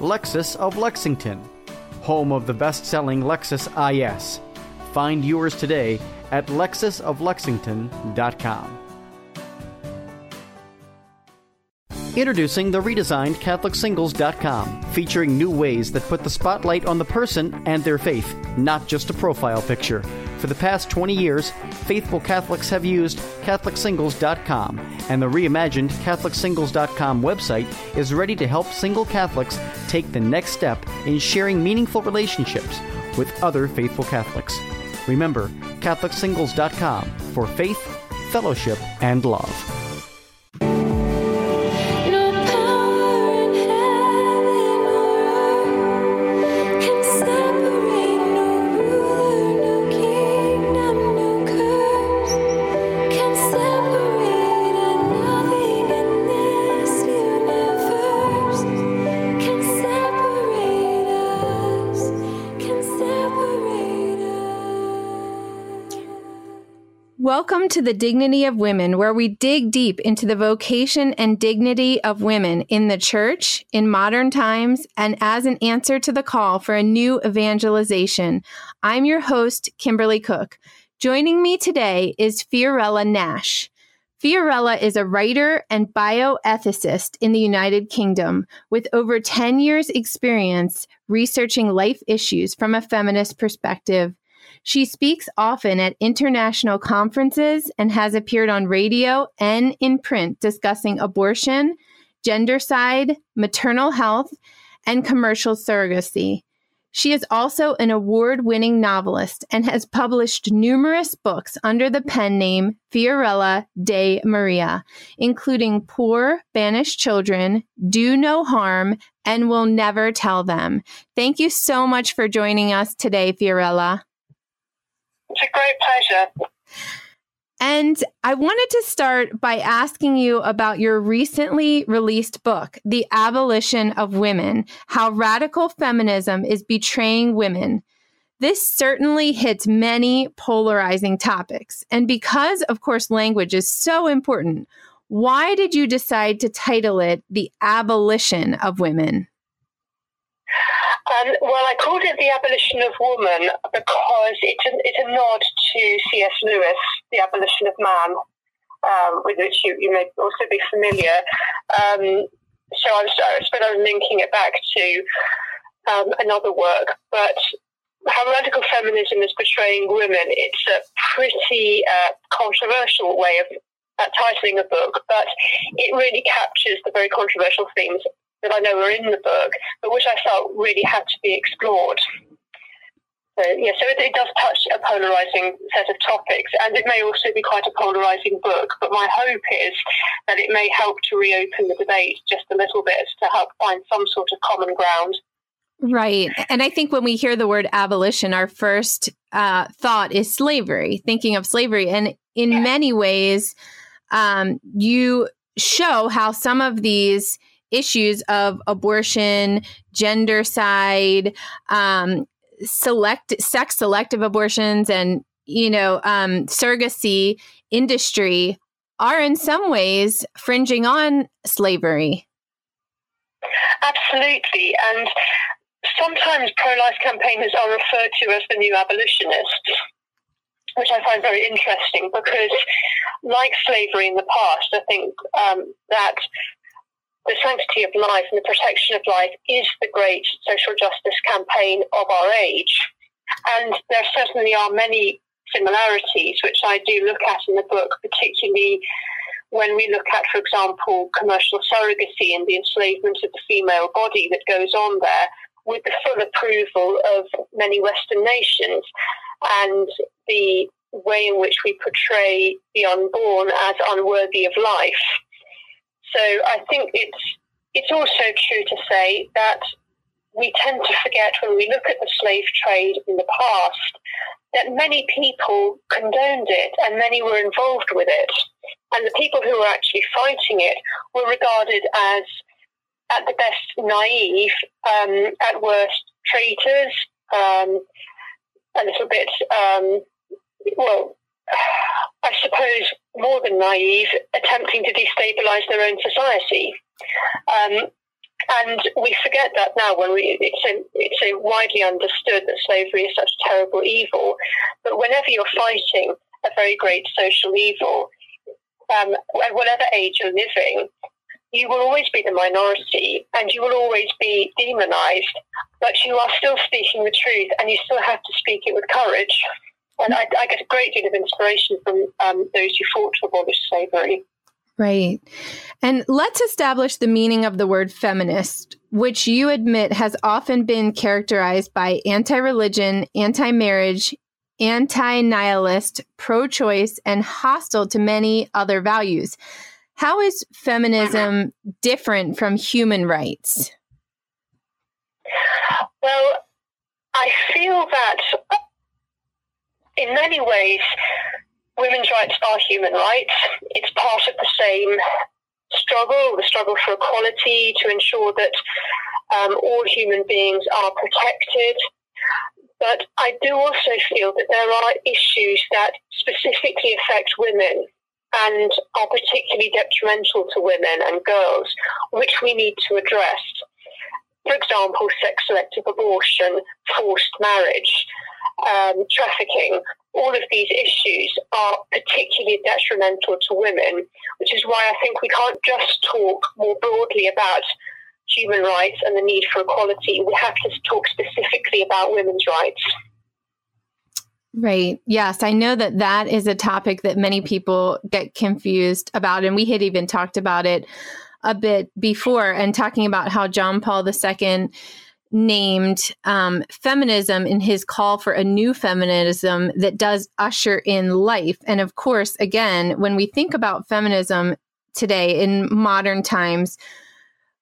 Lexus of Lexington, home of the best selling Lexus IS. Find yours today at lexusoflexington.com. Introducing the redesigned CatholicSingles.com, featuring new ways that put the spotlight on the person and their faith, not just a profile picture. For the past 20 years, faithful Catholics have used CatholicSingles.com, and the reimagined CatholicSingles.com website is ready to help single Catholics take the next step in sharing meaningful relationships with other faithful Catholics. Remember, CatholicSingles.com for faith, fellowship, and love. Welcome to the Dignity of Women, where we dig deep into the vocation and dignity of women in the church, in modern times, and as an answer to the call for a new evangelization. I'm your host, Kimberly Cook. Joining me today is Fiorella Nash. Fiorella is a writer and bioethicist in the United Kingdom with over 10 years' experience researching life issues from a feminist perspective she speaks often at international conferences and has appeared on radio and in print discussing abortion, gendercide, maternal health, and commercial surrogacy. She is also an award winning novelist and has published numerous books under the pen name Fiorella de Maria, including Poor Banished Children, Do No Harm, and We'll Never Tell Them. Thank you so much for joining us today, Fiorella. A great pleasure. And I wanted to start by asking you about your recently released book, The Abolition of Women How Radical Feminism is Betraying Women. This certainly hits many polarizing topics. And because, of course, language is so important, why did you decide to title it The Abolition of Women? Um, well, I called it The Abolition of Woman because it's a, it's a nod to C.S. Lewis, The Abolition of Man, um, with which you, you may also be familiar. Um, so I was, I was linking it back to um, another work, but how radical feminism is betraying women, it's a pretty uh, controversial way of uh, titling a book, but it really captures the very controversial themes that I know are in the book, but which I felt really had to be explored. So, yeah, so it, it, does touch a polarizing set of topics, and it may also be quite a polarizing book. But my hope is that it may help to reopen the debate just a little bit to help find some sort of common ground. Right. And I think when we hear the word abolition, our first uh, thought is slavery, thinking of slavery. And in yeah. many ways, um, you show how some of these issues of abortion, gendercide, um, select sex selective abortions, and you know um, surrogacy industry are in some ways fringing on slavery. Absolutely, and sometimes pro-life campaigners are referred to as the new abolitionists which I find very interesting because, like slavery in the past, I think um, that the sanctity of life and the protection of life is the great social justice campaign of our age. And there certainly are many similarities, which I do look at in the book, particularly when we look at, for example, commercial surrogacy and the enslavement of the female body that goes on there with the full approval of many Western nations and the way in which we portray the unborn as unworthy of life. So I think it's it's also true to say that we tend to forget when we look at the slave trade in the past that many people condoned it and many were involved with it. And the people who were actually fighting it were regarded as, at the best, naive, um, at worst, traitors, um, a little bit, um, well, I suppose more than naive, attempting to destabilize their own society. Um, and we forget that now when we, it's, a, it's widely understood that slavery is such a terrible evil. But whenever you're fighting a very great social evil, um, at whatever age you're living, you will always be the minority and you will always be demonized, but you are still speaking the truth and you still have to speak it with courage. And I, I get a great deal of inspiration from um, those who fought to abolish slavery. Right. And let's establish the meaning of the word feminist, which you admit has often been characterized by anti religion, anti marriage, anti nihilist, pro choice, and hostile to many other values. How is feminism different from human rights? Well, I feel that in many ways, women's rights are human rights. It's part of the same struggle, the struggle for equality to ensure that um, all human beings are protected. But I do also feel that there are issues that specifically affect women and are particularly detrimental to women and girls, which we need to address. For example, sex selective abortion, forced marriage, um, trafficking, all of these issues are particularly detrimental to women, which is why I think we can't just talk more broadly about human rights and the need for equality. We have to talk specifically about women's rights. Right. Yes. I know that that is a topic that many people get confused about. And we had even talked about it a bit before and talking about how John Paul II named um, feminism in his call for a new feminism that does usher in life. And of course, again, when we think about feminism today in modern times,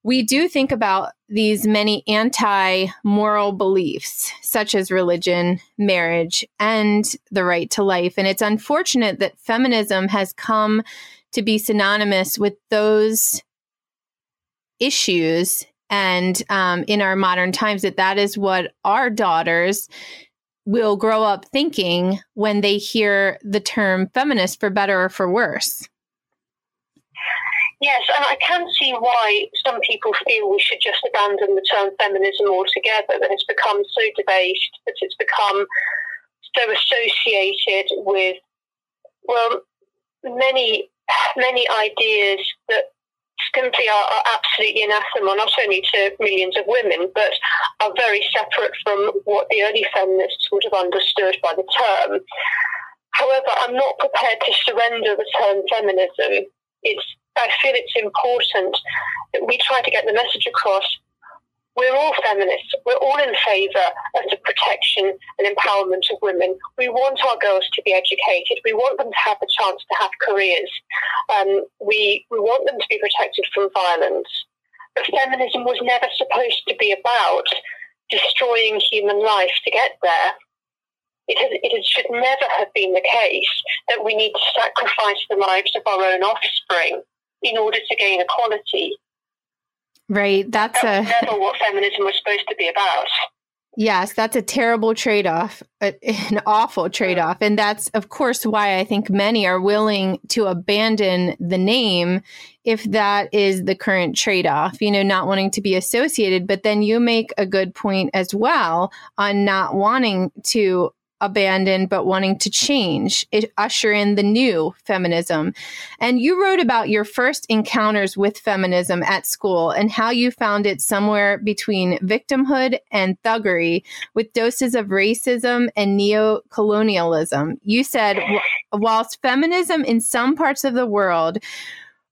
we do think about these many anti moral beliefs, such as religion, marriage, and the right to life. And it's unfortunate that feminism has come to be synonymous with those issues and um, in our modern times that that is what our daughters will grow up thinking when they hear the term feminist for better or for worse. Yes, and I can see why some people feel we should just abandon the term feminism altogether, that it's become so debased, that it's become so associated with, well, many, many ideas that simply are, are absolutely anathema not only to millions of women, but are very separate from what the early feminists would have understood by the term. However, I'm not prepared to surrender the term feminism. It's, I feel it's important that we try to get the message across we're all feminists. We're all in favour of the protection and empowerment of women. We want our girls to be educated. We want them to have a chance to have careers. Um, we, we want them to be protected from violence. But feminism was never supposed to be about destroying human life to get there. It, has, it should never have been the case that we need to sacrifice the lives of our own offspring in order to gain equality. Right. That's that a never what feminism was supposed to be about. Yes, that's a terrible trade off, an awful mm. trade off. And that's, of course, why I think many are willing to abandon the name if that is the current trade off, you know, not wanting to be associated. But then you make a good point as well on not wanting to abandon but wanting to change, it usher in the new feminism. And you wrote about your first encounters with feminism at school and how you found it somewhere between victimhood and thuggery with doses of racism and neo-colonialism. You said whilst feminism in some parts of the world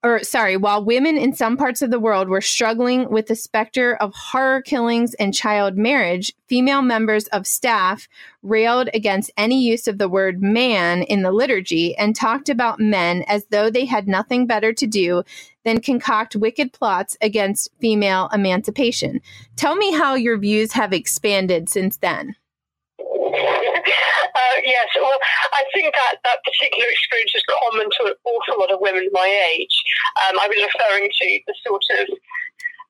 or sorry, while women in some parts of the world were struggling with the specter of honor killings and child marriage, female members of staff railed against any use of the word man in the liturgy and talked about men as though they had nothing better to do than concoct wicked plots against female emancipation. Tell me how your views have expanded since then. Uh, yes, well, I think that that particular experience is common to an awful lot of women my age. Um, I was referring to the sort of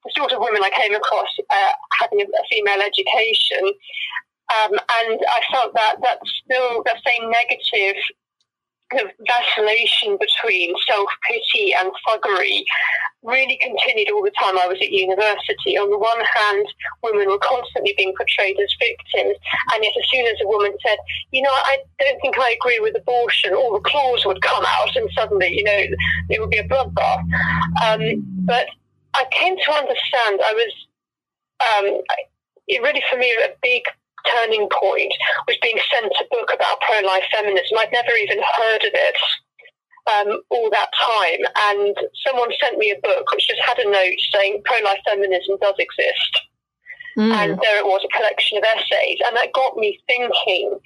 the sort of women I came across uh, having a, a, female education, um, and I felt that that's still the same negative of vacillation between self pity and thuggery really continued all the time I was at university. On the one hand, women were constantly being portrayed as victims, and yet as soon as a woman said, you know, I don't think I agree with abortion, all the claws would come out, and suddenly, you know, it would be a bloodbath. Um, but I came to understand I was, um, it really for me, a big turning point was being sent a book about pro-life feminism. I'd never even heard of it um, all that time, and someone sent me a book which just had a note saying pro-life feminism does exist. Mm. And there it was, a collection of essays, and that got me thinking.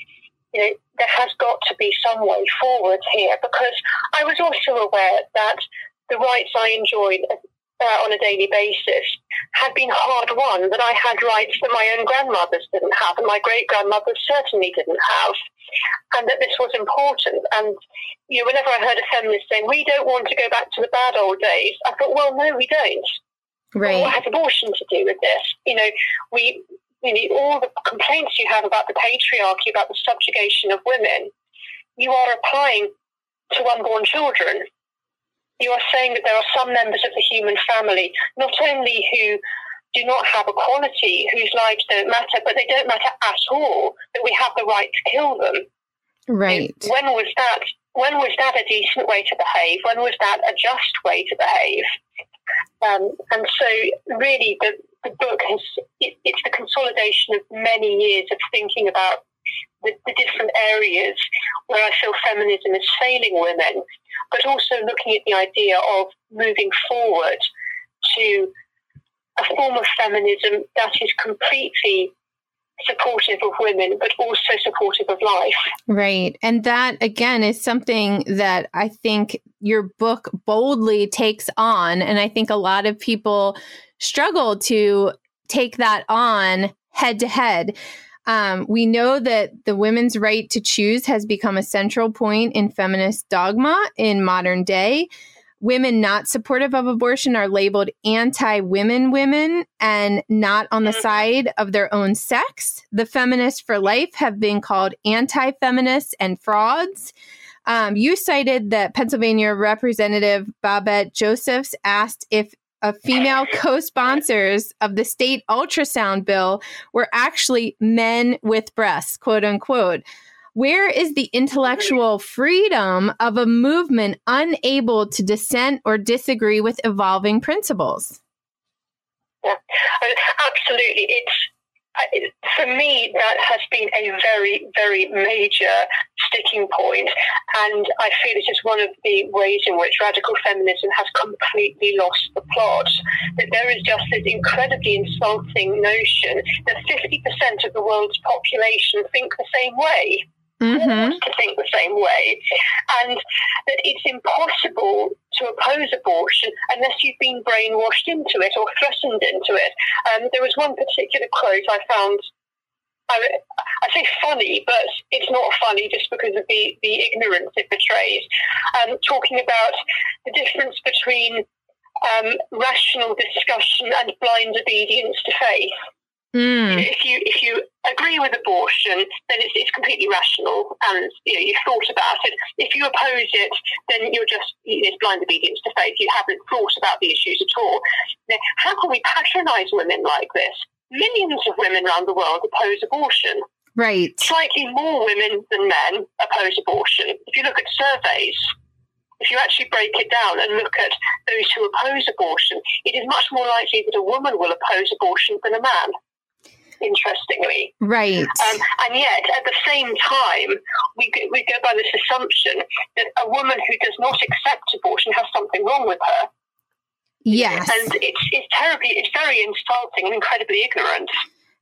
You know, there has got to be some way forward here because I was also aware that the rights I enjoyed uh, on a daily basis had been hard won, that I had rights that my own grandmothers didn't have and my great grandmothers certainly didn't have, and that this was important. And you know, whenever I heard a feminist saying, we don't want to go back to the bad old days, I thought, well, no, we don't. Right. What has abortion to do with this? You know, we, you know, all the complaints you have about the patriarchy, about the subjugation of women, you are applying to unborn children you are saying that there are some members of the human family, not only who do not have equality, whose lives don't matter, but they don't matter at all, that we have the right to kill them. Right. When was that? When was that a decent way to behave? When was that a just way to behave? Um, and so, really, the, the book has it, it's the consolidation of many years of thinking about the, the different areas where I feel feminism is failing women, but also looking at the idea of moving forward to a form of feminism that is completely supportive of women, but also supportive of life. Right. And that, again, is something that I think your book boldly takes on. And I think a lot of people struggle to take that on head to head. Um, we know that the women's right to choose has become a central point in feminist dogma in modern day. Women not supportive of abortion are labeled anti women women and not on the mm-hmm. side of their own sex. The feminists for life have been called anti feminists and frauds. Um, you cited that Pennsylvania Representative Babette Josephs asked if of female co sponsors of the state ultrasound bill were actually men with breasts, quote unquote. Where is the intellectual freedom of a movement unable to dissent or disagree with evolving principles? Yeah, absolutely. It's for me, that has been a very, very major sticking point, and I feel it is one of the ways in which radical feminism has completely lost the plot. That there is just this incredibly insulting notion that 50% of the world's population think the same way mm-hmm. to think the same way, and that it's impossible to oppose abortion unless you've been brainwashed into it or threatened into it. Um, there was one particular quote I found. I, I say funny, but it's not funny just because of the, the ignorance it betrays. Um, talking about the difference between um, rational discussion and blind obedience to faith. Mm. If you if you agree with abortion, then it's, it's completely rational, and you know you've thought about it. If you oppose it, then you're just it's blind obedience to faith. You haven't thought about the issues at all. Now, how can we patronise women like this? Millions of women around the world oppose abortion. Right. Slightly more women than men oppose abortion. If you look at surveys, if you actually break it down and look at those who oppose abortion, it is much more likely that a woman will oppose abortion than a man. Interestingly. Right. Um, and yet, at the same time, we go, we go by this assumption that a woman who does not accept abortion has something wrong with her. Yes. And it's, it's terribly, it's very insulting and incredibly ignorant.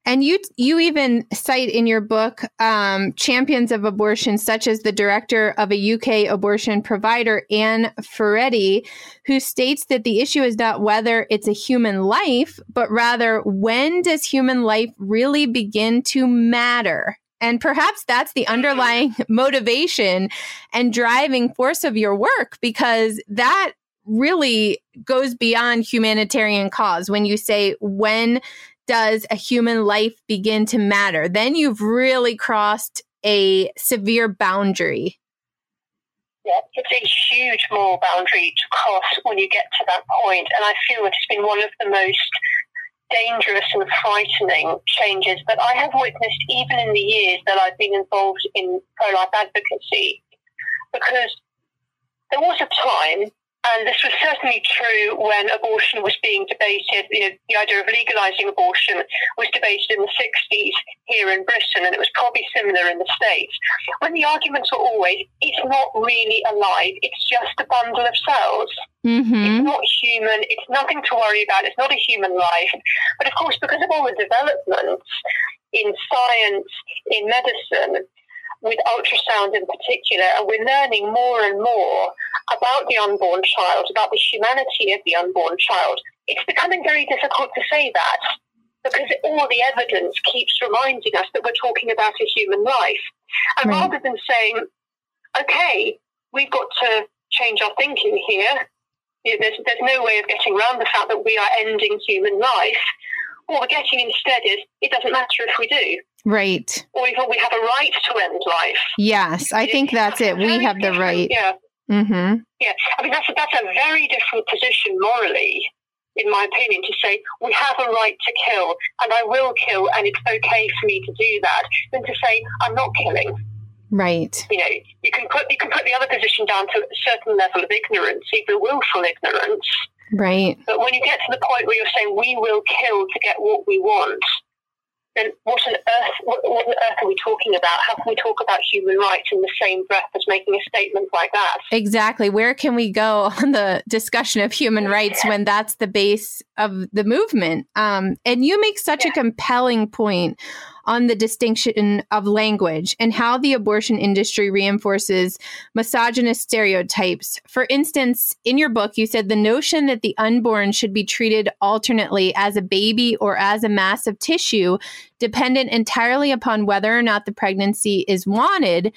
And you you even cite in your book um, champions of abortion, such as the director of a UK abortion provider, Ann Furedi, who states that the issue is not whether it's a human life, but rather when does human life really begin to matter? And perhaps that's the underlying motivation and driving force of your work, because that really goes beyond humanitarian cause when you say when does a human life begin to matter? Then you've really crossed a severe boundary. Yeah, it's a huge moral boundary to cross when you get to that point, and I feel it's been one of the most dangerous and frightening changes that I have witnessed even in the years that I've been involved in pro-life advocacy, because there was a time and this was certainly true when abortion was being debated. You know, the idea of legalizing abortion was debated in the 60s here in Britain, and it was probably similar in the States. When the arguments were always, it's not really alive, it's just a bundle of cells. Mm-hmm. It's not human, it's nothing to worry about, it's not a human life. But of course, because of all the developments in science, in medicine, with ultrasound in particular, and we're learning more and more about the unborn child, about the humanity of the unborn child. It's becoming very difficult to say that because all the evidence keeps reminding us that we're talking about a human life. And right. rather than saying, okay, we've got to change our thinking here, you know, there's, there's no way of getting around the fact that we are ending human life, what we're getting instead is it doesn't matter if we do. Right. Or even we have a right to end life. Yes, I think that's it. We have the right. Yeah. Mm-hmm. Yeah. I mean, that's a, that's a very different position morally, in my opinion, to say we have a right to kill and I will kill and it's okay for me to do that, than to say I'm not killing. Right. You know, you can put you can put the other position down to a certain level of ignorance, even willful ignorance. Right. But when you get to the point where you're saying we will kill to get what we want, then what on earth what, what, on earth are we talking about? How can we talk about human rights in the same breath as making a statement like that? Exactly. Where can we go on the discussion of human rights when that's the base of the movement? Um, and you make such yeah. a compelling point on the distinction of language and how the abortion industry reinforces misogynist stereotypes. For instance, in your book, you said the notion that the unborn should be treated alternately as a baby or as a mass of tissue, dependent entirely upon whether or not the pregnancy is wanted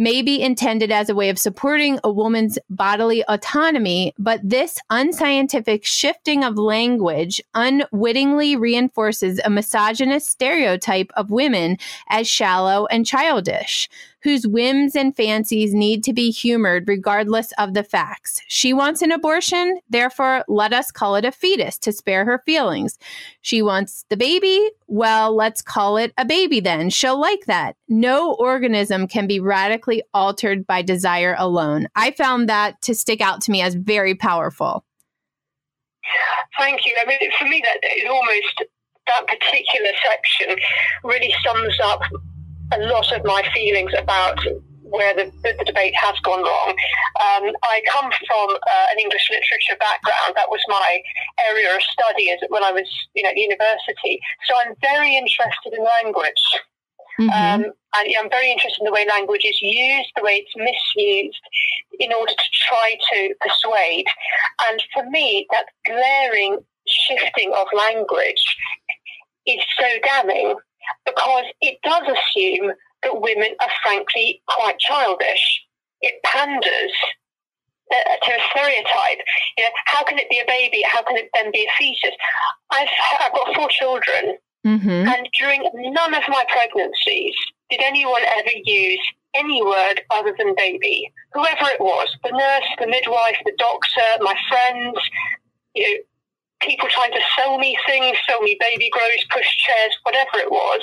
may be intended as a way of supporting a woman's bodily autonomy, but this unscientific shifting of language unwittingly reinforces a misogynist stereotype of women as shallow and childish whose whims and fancies need to be humored regardless of the facts. She wants an abortion, therefore, let us call it a fetus to spare her feelings. She wants the baby, well, let's call it a baby then. She'll like that. No organism can be radically altered by desire alone. I found that to stick out to me as very powerful. Thank you. I mean, for me, that is almost that particular section really sums up a lot of my feelings about where the, the, debate has gone wrong. Um, I come from uh, an English literature background. That was my area of study when I was you know, at university. So I'm very interested in language. Mm-hmm. Um, and I'm very interested in the way language is used, the way it's misused in order to try to persuade. And for me, that glaring shifting of language is so damning because it does assume that women are frankly quite childish. It panders uh, to a stereotype. You know, how can it be a baby? How can it then be a fetus? I've, I've got four children, mm-hmm. and during none of my pregnancies did anyone ever use any word other than baby. Whoever it was, the nurse, the midwife, the doctor, my friends, you know, people trying to sell me things, sell me baby grows, push chairs, whatever it was,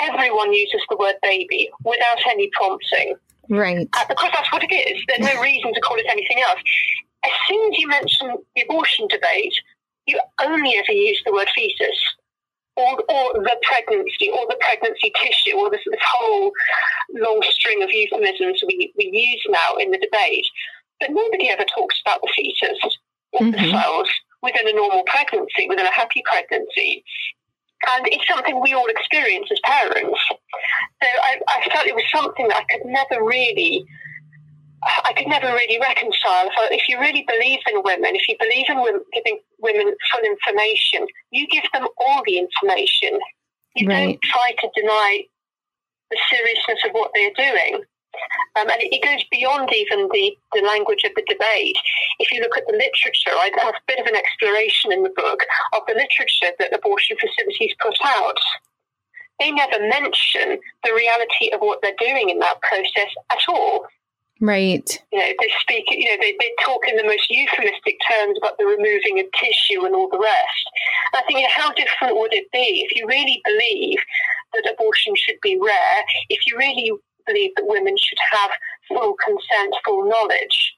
everyone uses the word baby without any prompting. Right. Uh, because that's what it is. There's no reason to call it anything else. As soon as you mention the abortion debate, you only ever use the word fetus. or, or the pregnancy, or the pregnancy tissue, or this, this whole long string of euphemisms we, we use now in the debate. But nobody ever talks about the fetus or mm-hmm. the cells within a normal pregnancy, within a happy pregnancy. And it's something we all experience as parents. So I, I felt it was something that I could never really I could never really reconcile. If you really believe in women, if you believe in women, giving women full information, you give them all the information. You right. don't try to deny the seriousness of what they're doing. Um, and it, goes beyond even the, the language of the debate. If you look at the literature, I have a bit of an exploration in the book of the literature that abortion facilities put out. They never mention the reality of what they're doing in that process at all. Right. You know, they speak, you know, they, they talk in the most euphemistic terms about the removing of tissue and all the rest. And I think, you know, how different would it be if you really believe that abortion should be rare, if you really believe that women should have full consent, full knowledge?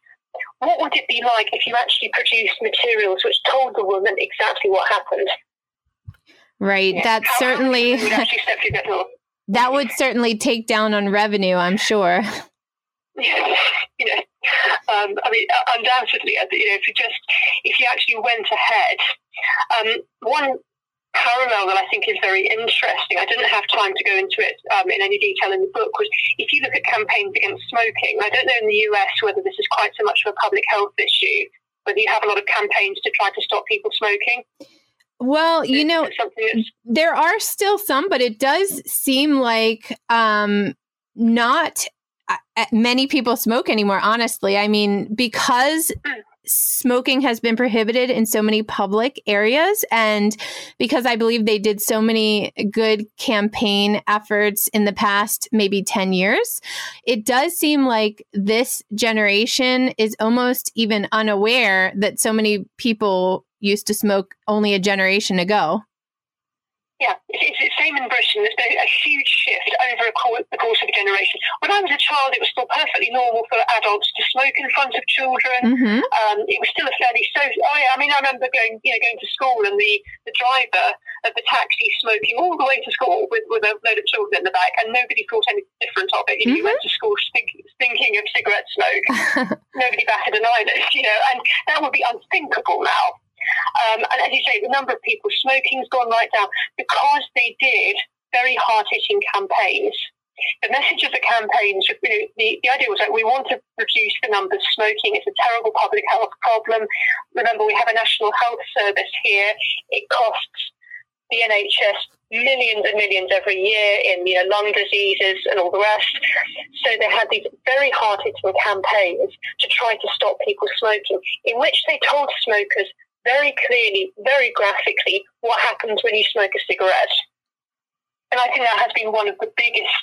What would it be like if you actually produced materials which told the woman exactly what happened? Right. Yeah. That's how certainly. that would certainly take down on revenue, I'm sure. you know, um, I mean, undoubtedly, uh, you know, if you just if you actually went ahead, um, one parallel that I think is very interesting. I didn't have time to go into it um, in any detail in the book. Was if you look at campaigns against smoking, I don't know in the US whether this is quite so much of a public health issue, whether you have a lot of campaigns to try to stop people smoking. Well, you know, there are still some, but it does seem like um, not many people smoke anymore, honestly. I mean, because smoking has been prohibited in so many public areas and because I believe they did so many good campaign efforts in the past maybe 10 years, it does seem like this generation is almost even unaware that so many people used to smoke only a generation ago. Yeah, it's, the same in Britain. There's been a huge shift over course, the course of a generation. When I was a child, it was still perfectly normal for adults to smoke in front of children. Mm-hmm. Um, it was still a fairly so. Oh yeah, I mean, I remember going, you know, going to school and the, the driver of the taxi smoking all the way to school with, with a load of children in the back, and nobody thought any different of it. You, mm-hmm. you went to school thinking, thinking of cigarette smoke. nobody batted an eyelid, you know, and that would be unthinkable now. Um, and as you say, the number of people smoking has gone right down because they did very hard hitting campaigns. The message of the campaigns, you know, the, the idea was that we want to reduce the numbers of smoking. It's a terrible public health problem. Remember, we have a national health service here. It costs the NHS millions and millions every year in you know lung diseases and all the rest. So they had these very hard hitting campaigns to try to stop people smoking, in which they told smokers very clearly, very graphically, what happens when you smoke a cigarette. And I think that has been one of the biggest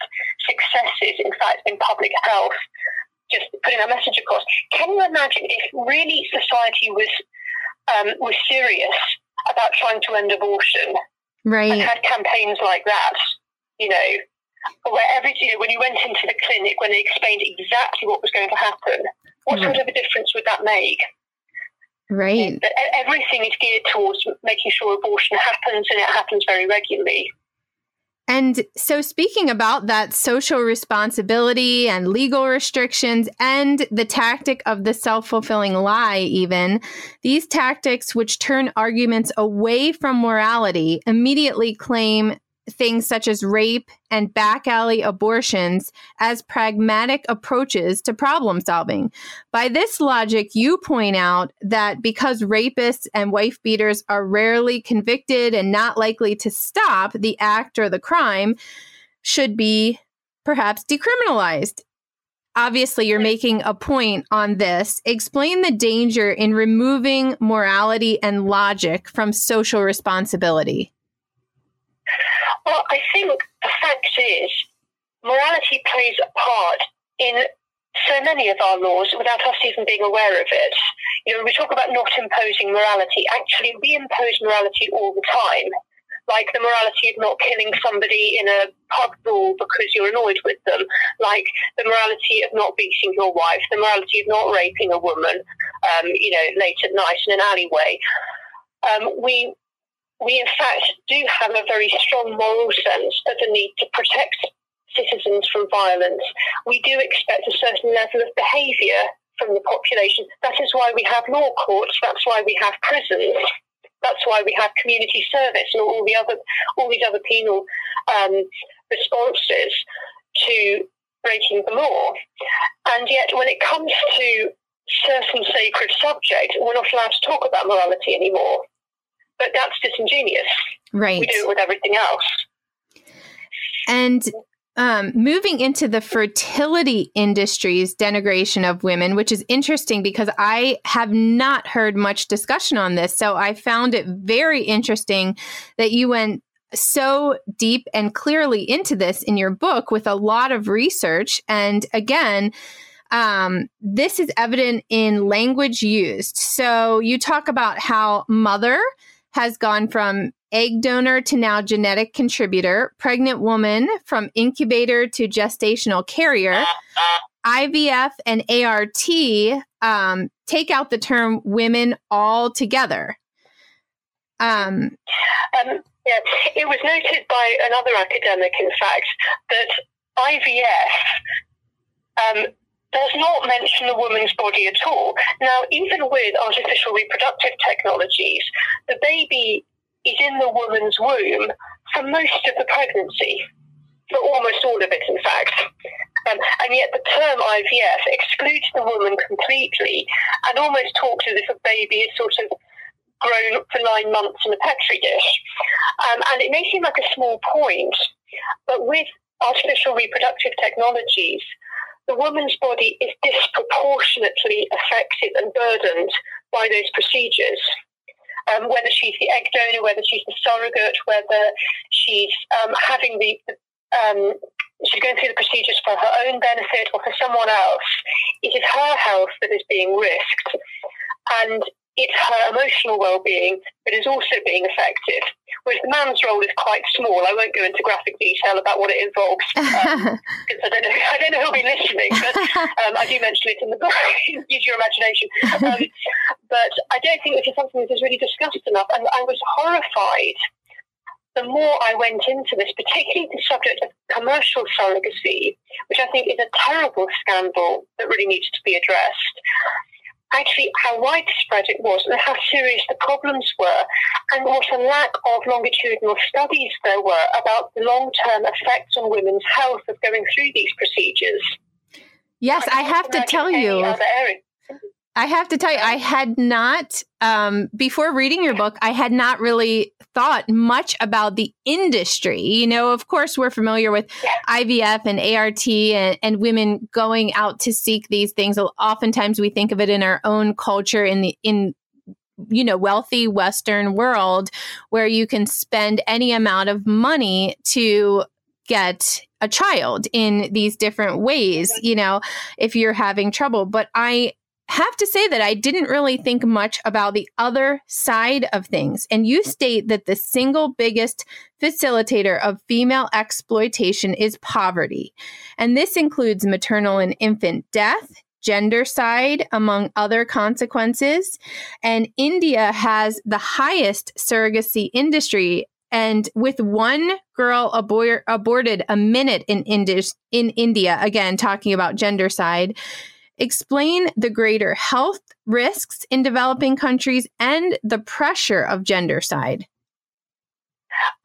successes, in fact, in public health, just putting that message across. Can you imagine if really society was um, was serious about trying to end abortion, right? And had campaigns like that, you know, where every you know, when you went into the clinic, when they explained exactly what was going to happen, what sort of a difference would that make? Right. Everything is geared towards making sure abortion happens and it happens very regularly. And so, speaking about that social responsibility and legal restrictions and the tactic of the self fulfilling lie, even, these tactics, which turn arguments away from morality, immediately claim things such as rape and back alley abortions as pragmatic approaches to problem solving. By this logic, you point out that because rapists and wife beaters are rarely convicted and not likely to stop, the act or the crime should be perhaps decriminalized. Obviously, you're making a point on this. Explain the danger in removing morality and logic from social responsibility. Well, I think the fact is, morality plays a part in so many of our laws without us even being aware of it. You know, we talk about not imposing morality. Actually, we impose morality all the time. Like the morality of not killing somebody in a pub brawl because you're annoyed with them. Like the morality of not beating your wife. The morality of not raping a woman, um, you know, late at night in an alleyway. Um, we we in fact do have a very strong moral sense of the need to protect citizens from violence. We do expect a certain level of behaviour from the population. That is why we have law courts. That's why we have prisons. That's why we have community service and all the other all these other penal um, responses to breaking the law. And yet, when it comes to certain sacred subjects, we're not allowed to talk about morality anymore. But that's disingenuous. Right. We do it with everything else. And um, moving into the fertility industry's denigration of women, which is interesting because I have not heard much discussion on this. So I found it very interesting that you went so deep and clearly into this in your book with a lot of research. And again, um, this is evident in language used. So you talk about how mother has gone from egg donor to now genetic contributor, pregnant woman from incubator to gestational carrier. IVF and ART um, take out the term women altogether. Um, um, yeah, it was noted by another academic, in fact, that IVF um, does not mention the woman's body at all. Now, even with artificial reproductive technologies, the baby is in the woman's womb for most of the pregnancy, for almost all of it, in fact. Um, and yet the term IVF excludes the woman completely and almost talks as if a baby is sort of grown for nine months in a petri dish. Um, and it may seem like a small point, but with artificial reproductive technologies, the woman's body is disproportionately affected and burdened by those procedures um, whether she's the egg donor, whether she's the surrogate, whether she's um, having the, um, she's going through the procedures for her own benefit or for someone else. It is her health that is being risked. And it's her emotional well-being that is also being affected. Whereas the man's role is quite small. I won't go into graphic detail about what it involves um, because I don't know. I don't know who'll be listening, but um, I do mention it in the book. Use your imagination. Um, but I don't think this is something that is really discussed enough, and I was horrified. The more I went into this, particularly the subject of commercial surrogacy, which I think is a terrible scandal that really needs to be addressed actually how widespread it was and how serious the problems were, and what a lack of longitudinal studies there were about the long term effects on women's health of going through these procedures. Yes, I, I have to tell you. I have to tell you, I had not, um, before reading your book, I had not really thought much about the industry. You know, of course, we're familiar with IVF and ART and, and women going out to seek these things. Oftentimes we think of it in our own culture in the, in, you know, wealthy Western world where you can spend any amount of money to get a child in these different ways, you know, if you're having trouble. But I have to say that I didn't really think much about the other side of things. And you state that the single biggest facilitator of female exploitation is poverty. And this includes maternal and infant death, gendercide, among other consequences. And India has the highest surrogacy industry. And with one girl abor- aborted a minute in, Indi- in India, again, talking about gendercide, Explain the greater health risks in developing countries and the pressure of gendercide.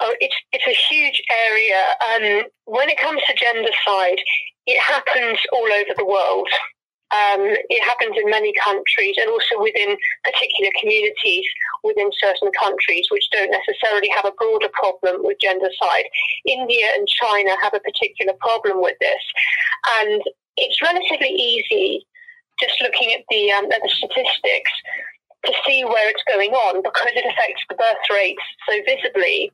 Oh, it's it's a huge area. Um, when it comes to gender side, it happens all over the world. Um, it happens in many countries and also within particular communities within certain countries which don't necessarily have a broader problem with gendercide. India and China have a particular problem with this. And it's relatively easy just looking at the, um, at the statistics to see where it's going on because it affects the birth rates so visibly.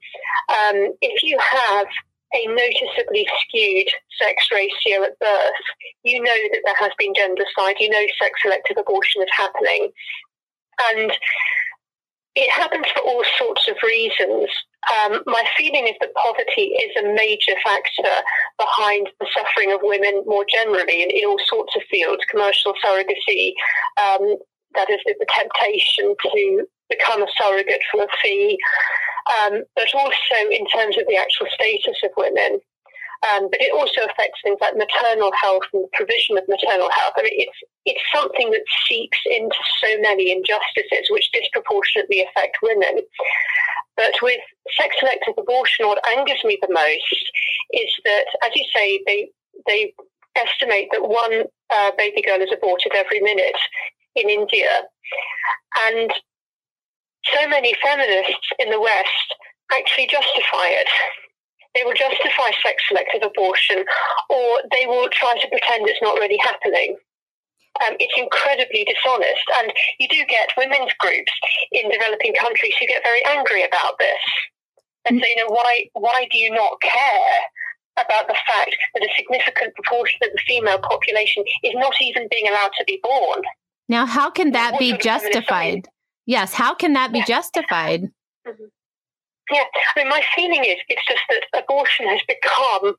Um, if you have a noticeably skewed sex ratio at birth, you know that there has been gendercide, you know sex selective abortion is happening. And it happens for all sorts of reasons. Um, my feeling is that poverty is a major factor behind the suffering of women more generally in, in all sorts of fields, commercial surrogacy, um, that is the temptation to become a surrogate for a fee, um, but also in terms of the actual status of women. Um, but it also affects things like maternal health and the provision of maternal health. I mean, it's it's something that seeps into so many injustices which disproportionately affect women. But with sex-selective abortion, what angers me the most is that, as you say, they they estimate that one uh, baby girl is aborted every minute in India, and so many feminists in the West actually justify it they will justify sex selective abortion or they will try to pretend it's not really happening. Um, it's incredibly dishonest. And you do get women's groups in developing countries who get very angry about this and say, you know, why, why do you not care about the fact that a significant proportion of the female population is not even being allowed to be born? Now, how can that what be justified? Yes, how can that be yeah. justified? Mm-hmm. Yeah, I mean, my feeling is it's just that abortion has become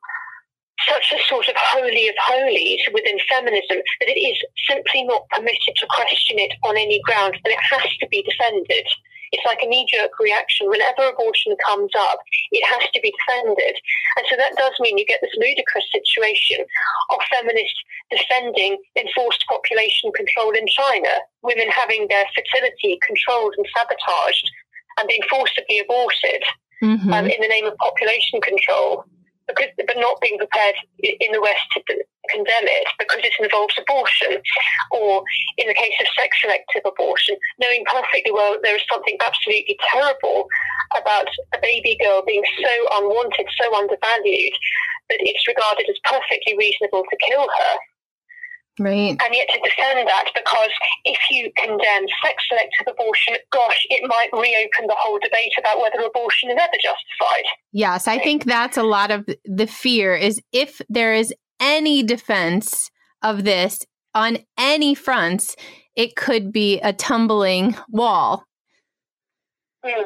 such a sort of holy of holies within feminism that it is simply not permitted to question it on any ground, and it has to be defended. It's like a knee-jerk reaction. Whenever abortion comes up, it has to be defended. And so that does mean you get this ludicrous situation of feminists defending enforced population control in China, women having their fertility controlled and sabotaged and being forcibly aborted mm-hmm. um, in the name of population control, because, but not being prepared in the West to condemn it because it involves abortion, or in the case of sex selective abortion, knowing perfectly well that there is something absolutely terrible about a baby girl being so unwanted, so undervalued, that it's regarded as perfectly reasonable to kill her. Right. And yet to defend that because if you condemn sex selective abortion, gosh, it might reopen the whole debate about whether abortion is ever justified. Yes, I think that's a lot of the fear is if there is any defense of this on any fronts, it could be a tumbling wall. Mm.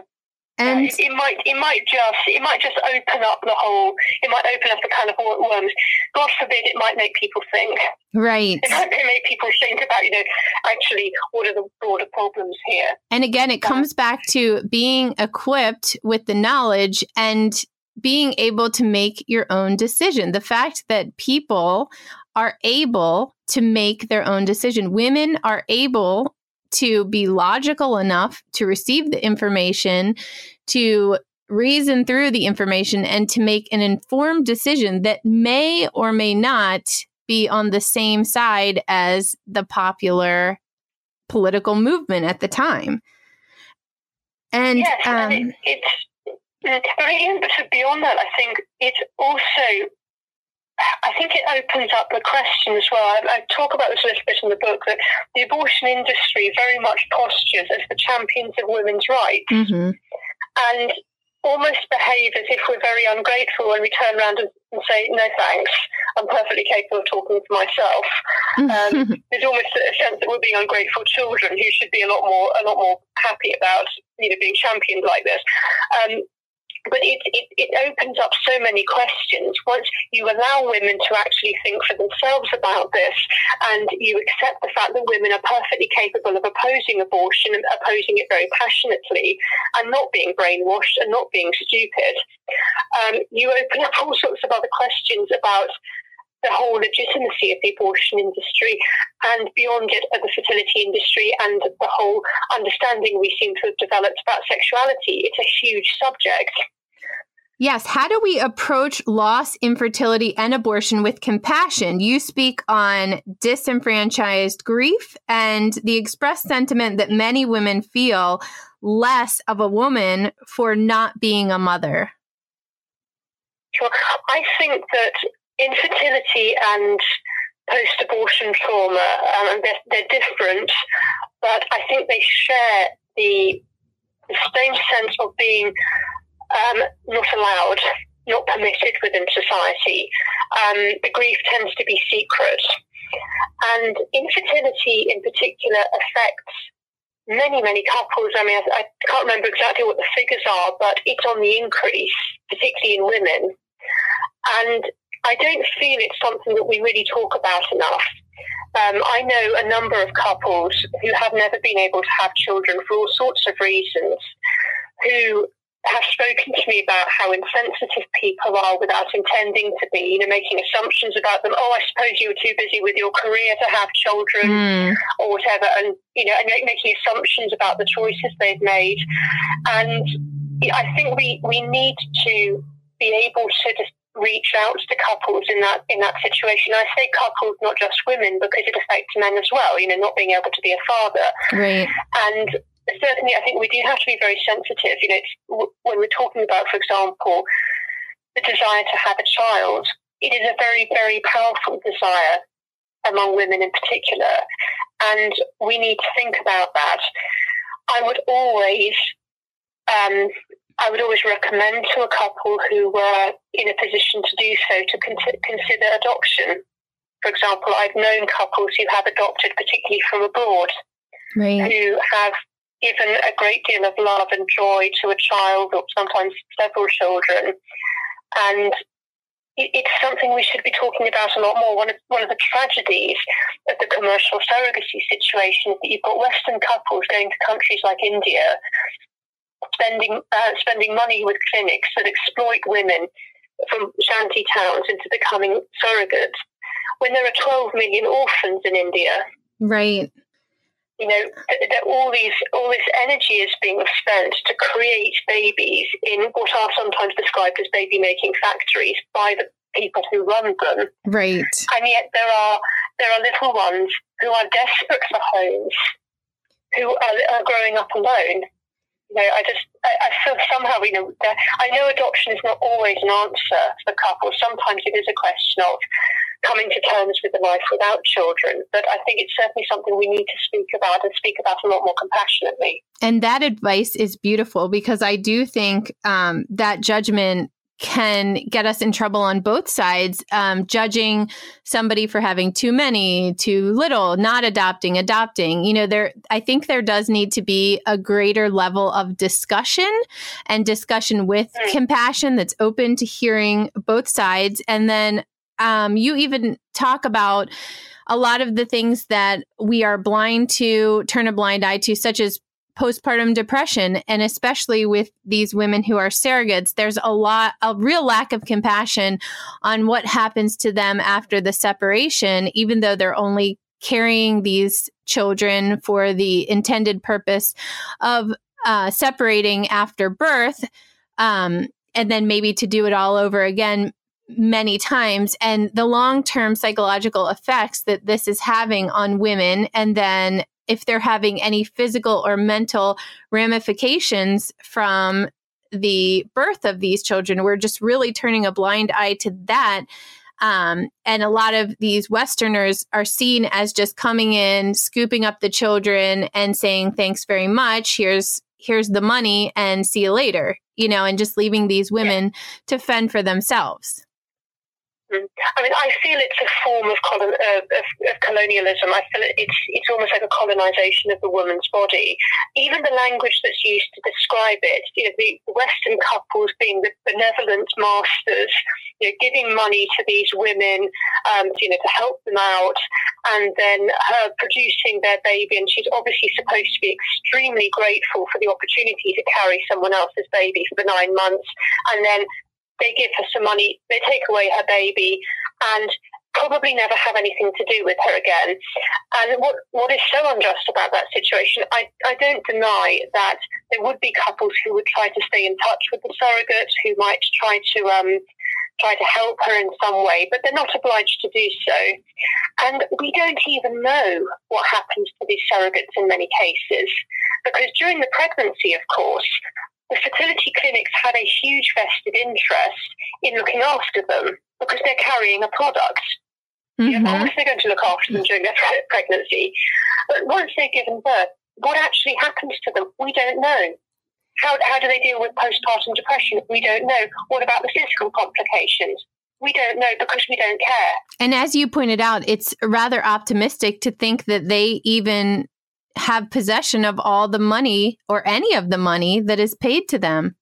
And it, it, might it might just it might just open up the whole it might open up a kind of worms. God forbid it might make people think. Right. It might make people think about, you know, actually what are the broader problems here. And again it comes back to being equipped with the knowledge and being able to make your own decision. The fact that people are able to make their own decision. Women are able to be logical enough to receive the information, to reason through the information, and to make an informed decision that may or may not be on the same side as the popular political movement at the time. And, yes, um, and it, it's but beyond that, I think it's also I think it opens up the question as well. I, I, talk about this a little bit in the book that the abortion industry very much postures as the champions of women's rights mm-hmm. and almost behave as if we're very ungrateful when we turn around and, and say, no thanks, I'm perfectly capable of talking for myself. Um, there's almost a sense that we're being ungrateful children who should be a lot more, a lot more happy about you know, being championed like this. Um, but it, it, it opens up so many questions once you allow women to actually think for themselves about this and you accept the fact that women are perfectly capable of opposing abortion and opposing it very passionately and not being brainwashed and not being stupid. Um, you open up all sorts of other questions about the whole legitimacy of the abortion industry and beyond it of the fertility industry and the whole understanding we seem to have developed about sexuality. It's a huge subject. Yes. How do we approach loss, infertility, and abortion with compassion? You speak on disenfranchised grief and the expressed sentiment that many women feel less of a woman for not being a mother. Sure. I think that infertility and post-abortion trauma, um, they're, they're, different, but I think they share the, the same sense of being um, not allowed, not permitted within society. Um, the grief tends to be secret. And infertility in particular affects many, many couples. I mean, I, I can't remember exactly what the figures are, but it's on the increase, particularly in women. And I don't feel it's something that we really talk about enough. Um, I know a number of couples who have never been able to have children for all sorts of reasons, who have spoken to me about how insensitive people are without intending to be, you know, making assumptions about them. Oh, I suppose you were too busy with your career to have children mm. or whatever. And, you know, and making assumptions about the choices they've made. And I think we, we need to be able to just reach out to couples in that in that situation. I say couples, not just women, because it affects men as well. You know, not being able to be a father, right? And certainly, I think we do have to be very sensitive. You know, when we're talking about, for example, the desire to have a child, it is a very, very powerful desire among women in particular, and we need to think about that. I would always um, I would always recommend to a couple who were in a position to do so to con- consider adoption. For example, I've known couples who have adopted, particularly from abroad, right. who have given a great deal of love and joy to a child or sometimes several children. And it's something we should be talking about a lot more. One of, one of the tragedies of the commercial surrogacy situation is that you've got Western couples going to countries like India spending uh, spending money with clinics that exploit women from shanty towns into becoming surrogates when there are 12 million orphans in India. Right. You know, that all these all this energy is being spent to create babies in what are sometimes described as baby making factories by the people who run them. Right. And yet there are there are little ones who are desperate for homes, who are, are growing up alone you know, I just I, I feel somehow you know I know adoption is not always an answer for couples. Sometimes it is a question of coming to terms with the life without children. But I think it's certainly something we need to speak about and speak about a lot more compassionately. And that advice is beautiful because I do think um, that judgment can get us in trouble on both sides, um, judging somebody for having too many, too little, not adopting, adopting. You know, there, I think there does need to be a greater level of discussion and discussion with mm. compassion that's open to hearing both sides. And then um, you even talk about a lot of the things that we are blind to, turn a blind eye to, such as postpartum depression and especially with these women who are surrogates there's a lot a real lack of compassion on what happens to them after the separation even though they're only carrying these children for the intended purpose of uh, separating after birth um, and then maybe to do it all over again many times. And the long-term psychological effects that this is having on women and then if they're having any physical or mental ramifications from the birth of these children. We're just really turning a blind eye to that. Um, and a lot of these Westerners are seen as just coming in, scooping up the children, and saying, "Thanks very much. Here's here's the money, and see you later." You know, and just leaving these women to fend for themselves. I mean, I feel it's a form of, colon, uh, of, of, colonialism. I feel it's it's almost like a colonization of the woman's body. Even the language that's used to describe it, you know, the Western couples being the benevolent masters, you know, giving money to these women, um, you know, to help them out, and then her producing their baby, and she's obviously supposed to be extremely grateful for the opportunity to carry someone else's baby for the nine months, and then they give her some money, they take away her baby, and probably never have anything to do with her again. And what, what is so unjust about that situation, I, I don't deny that there would be couples who would try to stay in touch with the surrogate, who might try to um, try to help her in some way, but they're not obliged to do so. And we don't even know what happens to these surrogates in many cases, because during the pregnancy, of course, the fertility clinics had a huge vested interest in looking after them because they're carrying a product. Mm-hmm. of course, they're going to look after them during their pregnancy. But once they're given birth, what actually happens to them, we don't know. How, how do they deal with postpartum depression? We don't know. What about the physical complications? We don't know because we don't care. And as you pointed out, it's rather optimistic to think that they even have possession of all the money or any of the money that is paid to them.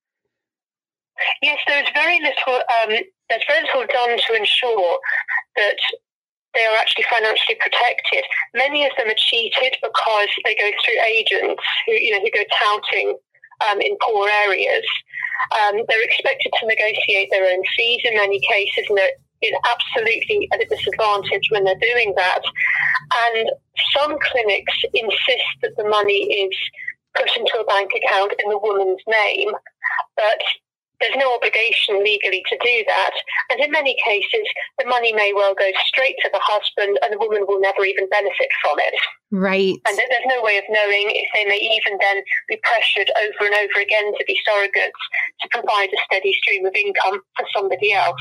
Yes, there's very little. Um, there's very little done to ensure that they are actually financially protected. Many of them are cheated because they go through agents who, you know, who go touting um, in poor areas. Um, they're expected to negotiate their own fees in many cases, and they're absolutely at a disadvantage when they're doing that. And some clinics insist that the money is put into a bank account in the woman's name, but there's no obligation legally to do that. And in many cases, the money may well go straight to the husband and the woman will never even benefit from it. Right. And there's no way of knowing if they may even then be pressured over and over again to be surrogates to provide a steady stream of income for somebody else.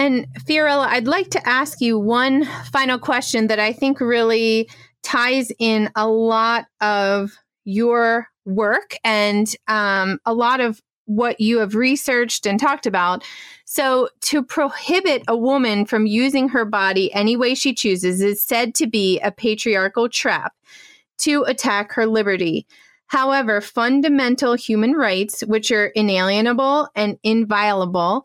And Fiorella, I'd like to ask you one final question that I think really ties in a lot of your work and um, a lot of what you have researched and talked about. So, to prohibit a woman from using her body any way she chooses is said to be a patriarchal trap to attack her liberty. However, fundamental human rights, which are inalienable and inviolable,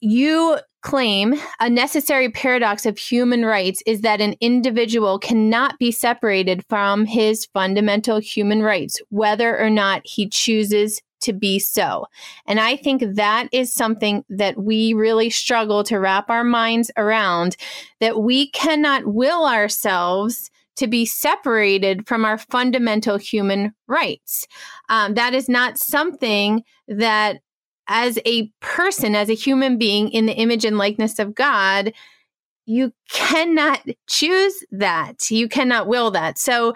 you claim a necessary paradox of human rights is that an individual cannot be separated from his fundamental human rights, whether or not he chooses to be so. And I think that is something that we really struggle to wrap our minds around that we cannot will ourselves to be separated from our fundamental human rights. Um, that is not something that as a person, as a human being in the image and likeness of God, you cannot choose that. You cannot will that. So,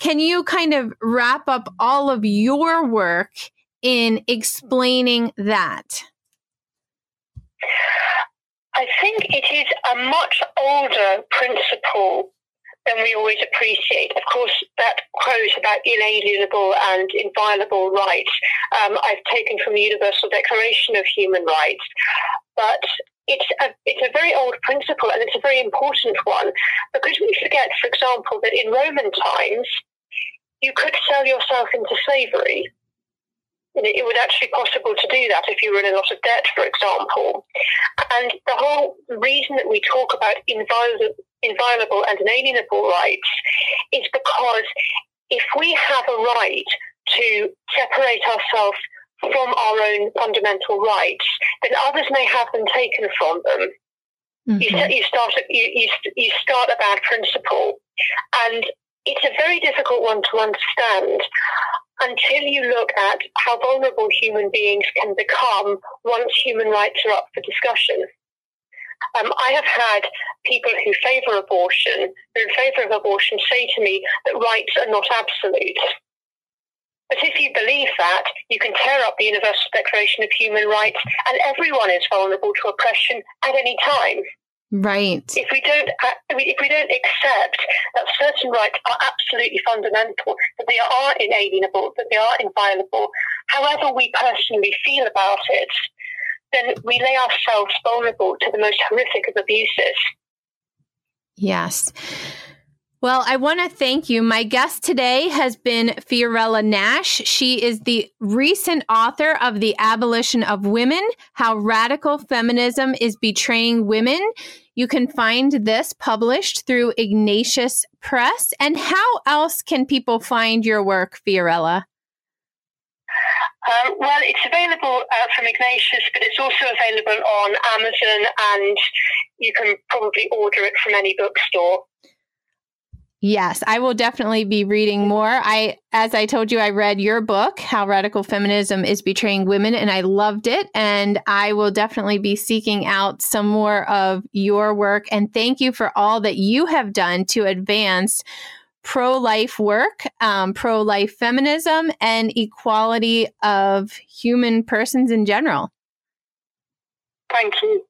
can you kind of wrap up all of your work in explaining that? I think it is a much older principle than we always appreciate. Of course, that quote about inalienable and inviolable rights um, I've taken from the Universal Declaration of Human Rights, but it's a, it's a very old principle and it's a very important one because we forget, for example, that in Roman times, you could sell yourself into slavery. It was actually possible to do that if you were in a lot of debt, for example. And the whole reason that we talk about inviolable, inviolable and inalienable rights is because if we have a right to separate ourselves from our own fundamental rights, then others may have them taken from them. Mm-hmm. You, you, start you, you, you start a bad principle, and it's a very difficult one to understand until you look at how vulnerable human beings can become once human rights are up for discussion. Um, I have had people who favour abortion, who are in favour of abortion, say to me that rights are not absolute. But if you believe that, you can tear up the Universal Declaration of Human Rights, and everyone is vulnerable to oppression at any time. Right. If we don't, uh, if we don't accept that certain rights are absolutely fundamental, that they are inalienable, that they are inviolable, however we personally feel about it, then we lay ourselves vulnerable to the most horrific of abuses. Yes. Well, I want to thank you. My guest today has been Fiorella Nash. She is the recent author of The Abolition of Women How Radical Feminism is Betraying Women. You can find this published through Ignatius Press. And how else can people find your work, Fiorella? Uh, well, it's available uh, from Ignatius, but it's also available on Amazon, and you can probably order it from any bookstore. Yes, I will definitely be reading more. I as I told you I read your book How Radical Feminism is Betraying Women and I loved it and I will definitely be seeking out some more of your work and thank you for all that you have done to advance pro-life work, um, pro-life feminism and equality of human persons in general. Thank you.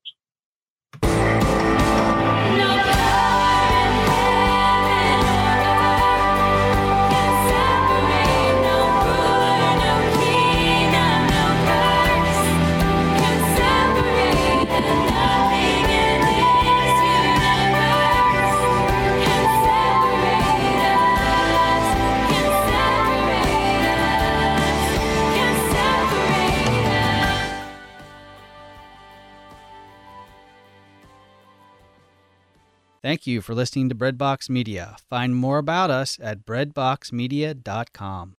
Thank you for listening to Breadbox Media. Find more about us at breadboxmedia.com.